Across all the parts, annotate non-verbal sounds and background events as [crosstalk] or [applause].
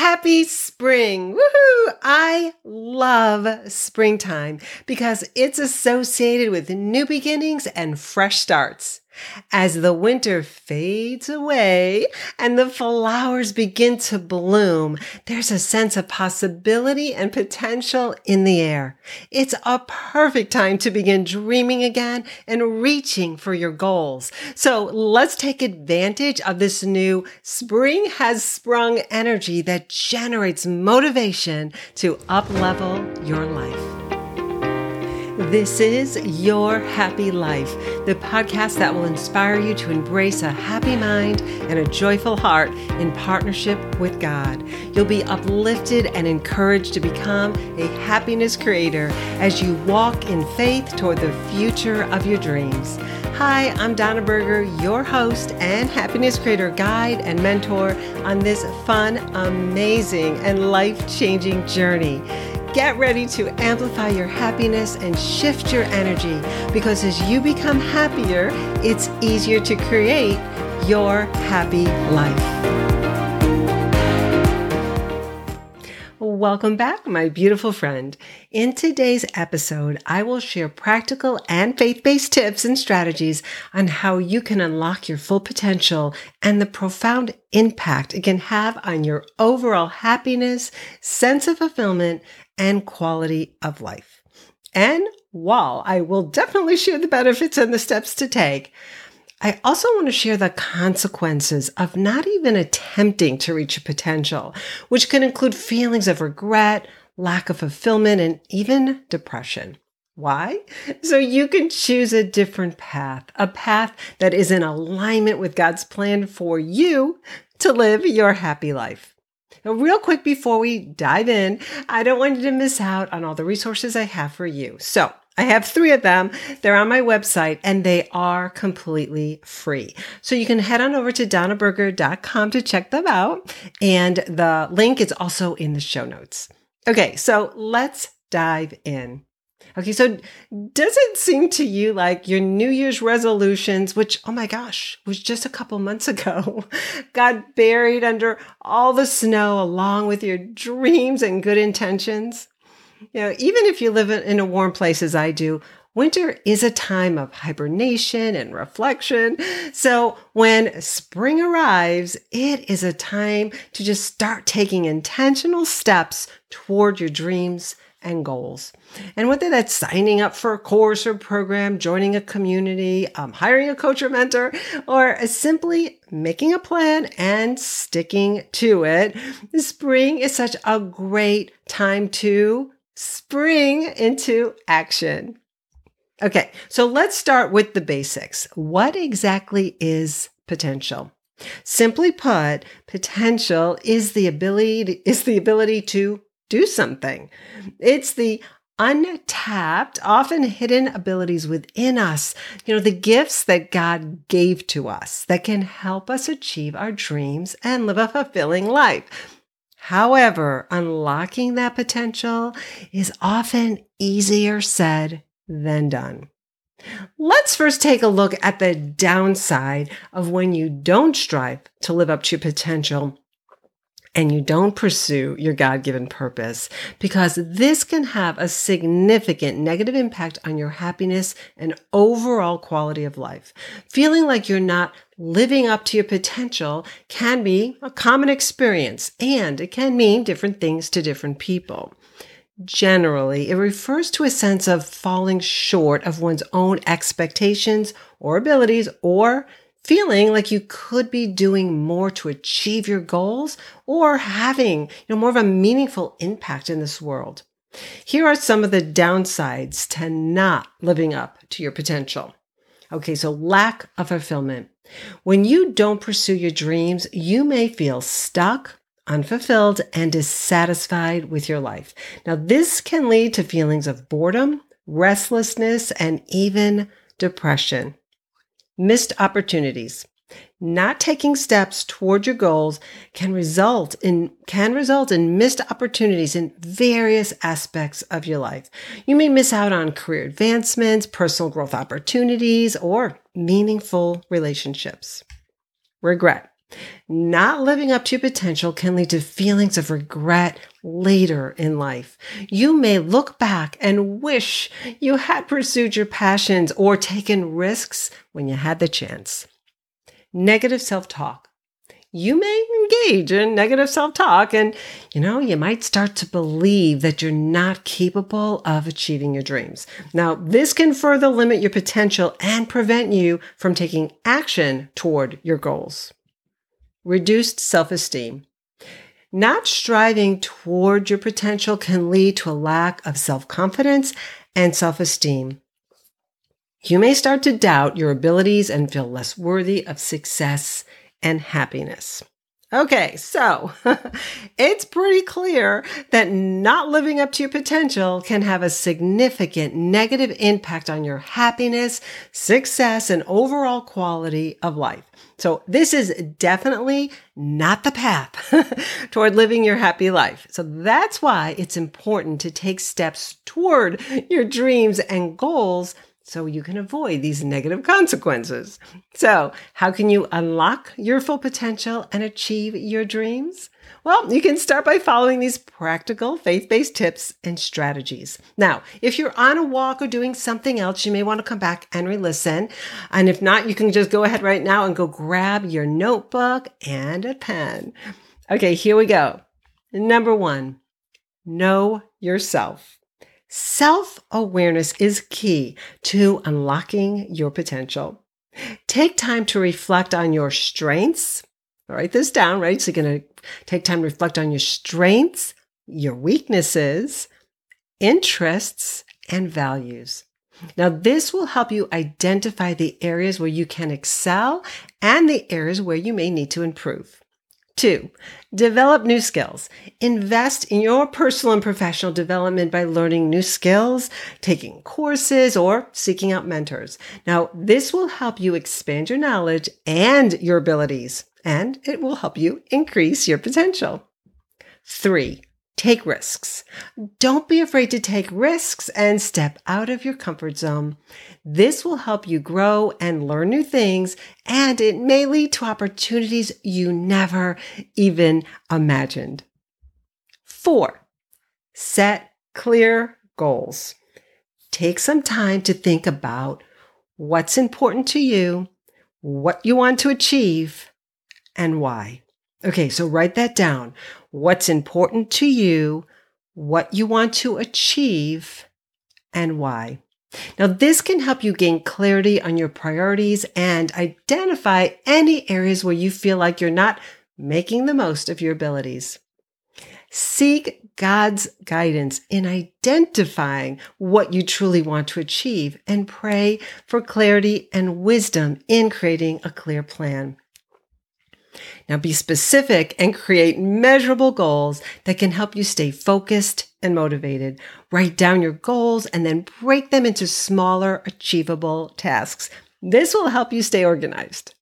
Happy spring. Woohoo! I love springtime because it's associated with new beginnings and fresh starts. As the winter fades away and the flowers begin to bloom, there's a sense of possibility and potential in the air. It's a perfect time to begin dreaming again and reaching for your goals. So let's take advantage of this new spring has sprung energy that generates motivation to uplevel your life. This is Your Happy Life, the podcast that will inspire you to embrace a happy mind and a joyful heart in partnership with God. You'll be uplifted and encouraged to become a happiness creator as you walk in faith toward the future of your dreams. Hi, I'm Donna Burgher, your host and happiness creator guide and mentor on this fun, amazing, and life changing journey. Get ready to amplify your happiness and shift your energy because as you become happier, it's easier to create your happy life. Welcome back, my beautiful friend. In today's episode, I will share practical and faith based tips and strategies on how you can unlock your full potential and the profound impact it can have on your overall happiness, sense of fulfillment, and quality of life. And while I will definitely share the benefits and the steps to take, I also want to share the consequences of not even attempting to reach your potential, which can include feelings of regret, lack of fulfillment, and even depression. Why? So you can choose a different path, a path that is in alignment with God's plan for you to live your happy life. Now, real quick before we dive in, I don't want you to miss out on all the resources I have for you. So, I have three of them. They're on my website and they are completely free. So you can head on over to donnaburgher.com to check them out. And the link is also in the show notes. Okay, so let's dive in. Okay, so does it seem to you like your New Year's resolutions, which, oh my gosh, was just a couple months ago, [laughs] got buried under all the snow along with your dreams and good intentions? You know, even if you live in a warm place as I do, winter is a time of hibernation and reflection. So when spring arrives, it is a time to just start taking intentional steps toward your dreams and goals. And whether that's signing up for a course or program, joining a community, um, hiring a coach or mentor, or simply making a plan and sticking to it, spring is such a great time to spring into action. Okay, so let's start with the basics. What exactly is potential? Simply put, potential is the ability is the ability to do something. It's the untapped, often hidden abilities within us, you know, the gifts that God gave to us that can help us achieve our dreams and live a fulfilling life. However, unlocking that potential is often easier said than done. Let's first take a look at the downside of when you don't strive to live up to your potential and you don't pursue your God given purpose because this can have a significant negative impact on your happiness and overall quality of life. Feeling like you're not living up to your potential can be a common experience and it can mean different things to different people. Generally, it refers to a sense of falling short of one's own expectations or abilities or feeling like you could be doing more to achieve your goals or having, you know, more of a meaningful impact in this world. Here are some of the downsides to not living up to your potential. Okay, so lack of fulfillment. When you don't pursue your dreams, you may feel stuck, unfulfilled, and dissatisfied with your life. Now, this can lead to feelings of boredom, restlessness, and even depression. Missed opportunities. Not taking steps toward your goals can result in can result in missed opportunities in various aspects of your life. You may miss out on career advancements, personal growth opportunities, or meaningful relationships. Regret. Not living up to your potential can lead to feelings of regret later in life. You may look back and wish you had pursued your passions or taken risks when you had the chance. Negative self talk. You may engage in negative self talk and, you know, you might start to believe that you're not capable of achieving your dreams. Now, this can further limit your potential and prevent you from taking action toward your goals reduced self esteem. Not striving toward your potential can lead to a lack of self confidence and self esteem. You may start to doubt your abilities and feel less worthy of success and happiness. Okay, so [laughs] it's pretty clear that not living up to your potential can have a significant negative impact on your happiness, success, and overall quality of life. So this is definitely not the path [laughs] toward living your happy life. So that's why it's important to take steps toward your dreams and goals so you can avoid these negative consequences. So, how can you unlock your full potential and achieve your dreams? Well, you can start by following these practical faith based tips and strategies. Now, if you're on a walk or doing something else, you may want to come back and re listen. And if not, you can just go ahead right now and go grab your notebook and a pen. Okay, here we go. Number one, know yourself. Self awareness is key to unlocking your potential. Take time to reflect on your strengths. Write this down, right? So you're going to take time to reflect on your strengths, your weaknesses, interests, and values. Now, this will help you identify the areas where you can excel and the areas where you may need to improve. Two, develop new skills. Invest in your personal and professional development by learning new skills, taking courses, or seeking out mentors. Now, this will help you expand your knowledge and your abilities, and it will help you increase your potential. Three, Take risks. Don't be afraid to take risks and step out of your comfort zone. This will help you grow and learn new things, and it may lead to opportunities you never even imagined. Four, set clear goals. Take some time to think about what's important to you, what you want to achieve, and why. Okay, so write that down. What's important to you, what you want to achieve, and why. Now, this can help you gain clarity on your priorities and identify any areas where you feel like you're not making the most of your abilities. Seek God's guidance in identifying what you truly want to achieve and pray for clarity and wisdom in creating a clear plan. Now be specific and create measurable goals that can help you stay focused and motivated. Write down your goals and then break them into smaller, achievable tasks. This will help you stay organized.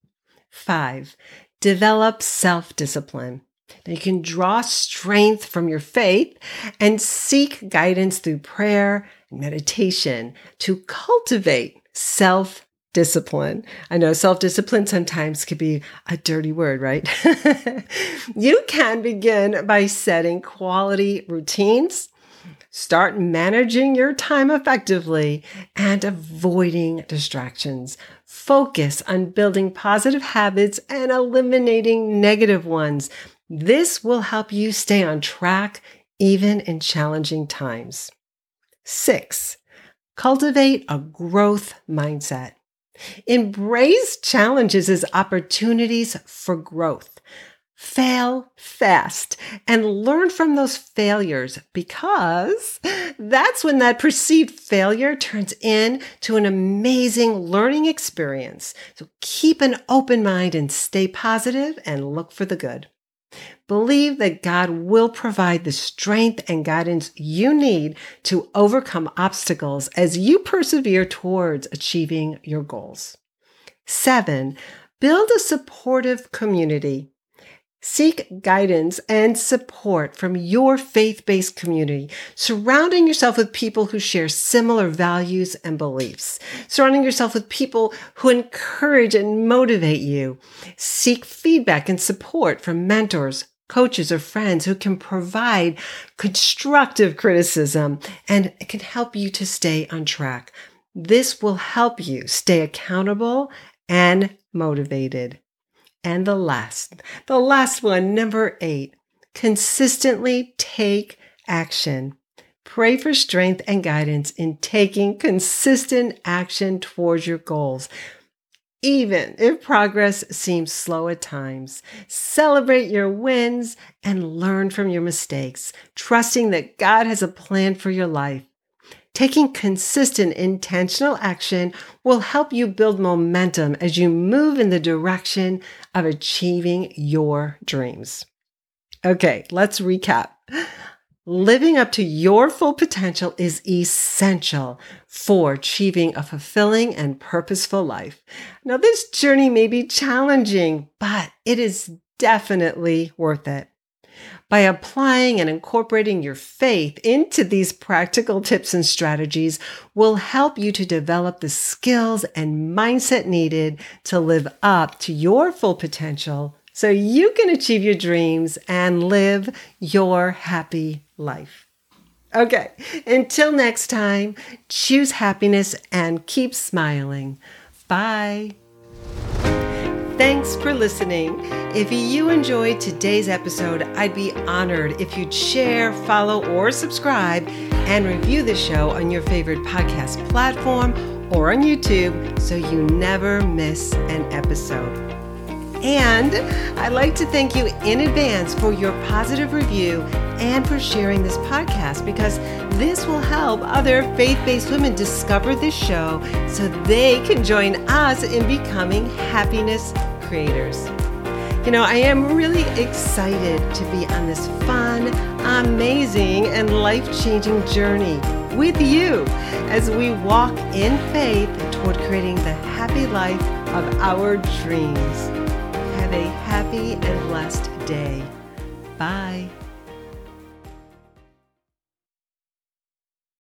Five, develop self discipline. Now you can draw strength from your faith and seek guidance through prayer and meditation to cultivate self discipline. I know self discipline sometimes can be a dirty word, right? [laughs] you can begin by setting quality routines, start managing your time effectively, and avoiding distractions. Focus on building positive habits and eliminating negative ones. This will help you stay on track even in challenging times. Six, cultivate a growth mindset. Embrace challenges as opportunities for growth. Fail fast and learn from those failures because that's when that perceived failure turns into an amazing learning experience. So keep an open mind and stay positive and look for the good. Believe that God will provide the strength and guidance you need to overcome obstacles as you persevere towards achieving your goals. Seven, build a supportive community. Seek guidance and support from your faith based community, surrounding yourself with people who share similar values and beliefs, surrounding yourself with people who encourage and motivate you. Seek feedback and support from mentors, coaches, or friends who can provide constructive criticism and can help you to stay on track. This will help you stay accountable and motivated. And the last, the last one, number eight, consistently take action. Pray for strength and guidance in taking consistent action towards your goals. Even if progress seems slow at times, celebrate your wins and learn from your mistakes, trusting that God has a plan for your life. Taking consistent, intentional action will help you build momentum as you move in the direction of achieving your dreams. Okay, let's recap. Living up to your full potential is essential for achieving a fulfilling and purposeful life. Now, this journey may be challenging, but it is definitely worth it. By applying and incorporating your faith into these practical tips and strategies will help you to develop the skills and mindset needed to live up to your full potential so you can achieve your dreams and live your happy life. Okay, until next time, choose happiness and keep smiling. Bye. Thanks for listening. If you enjoyed today's episode, I'd be honored if you'd share, follow, or subscribe and review the show on your favorite podcast platform or on YouTube so you never miss an episode. And I'd like to thank you in advance for your positive review and for sharing this podcast because this will help other faith based women discover this show so they can join us in becoming happiness creators. You know, I am really excited to be on this fun, amazing, and life changing journey with you as we walk in faith toward creating the happy life of our dreams. Have a happy and blessed day. Bye.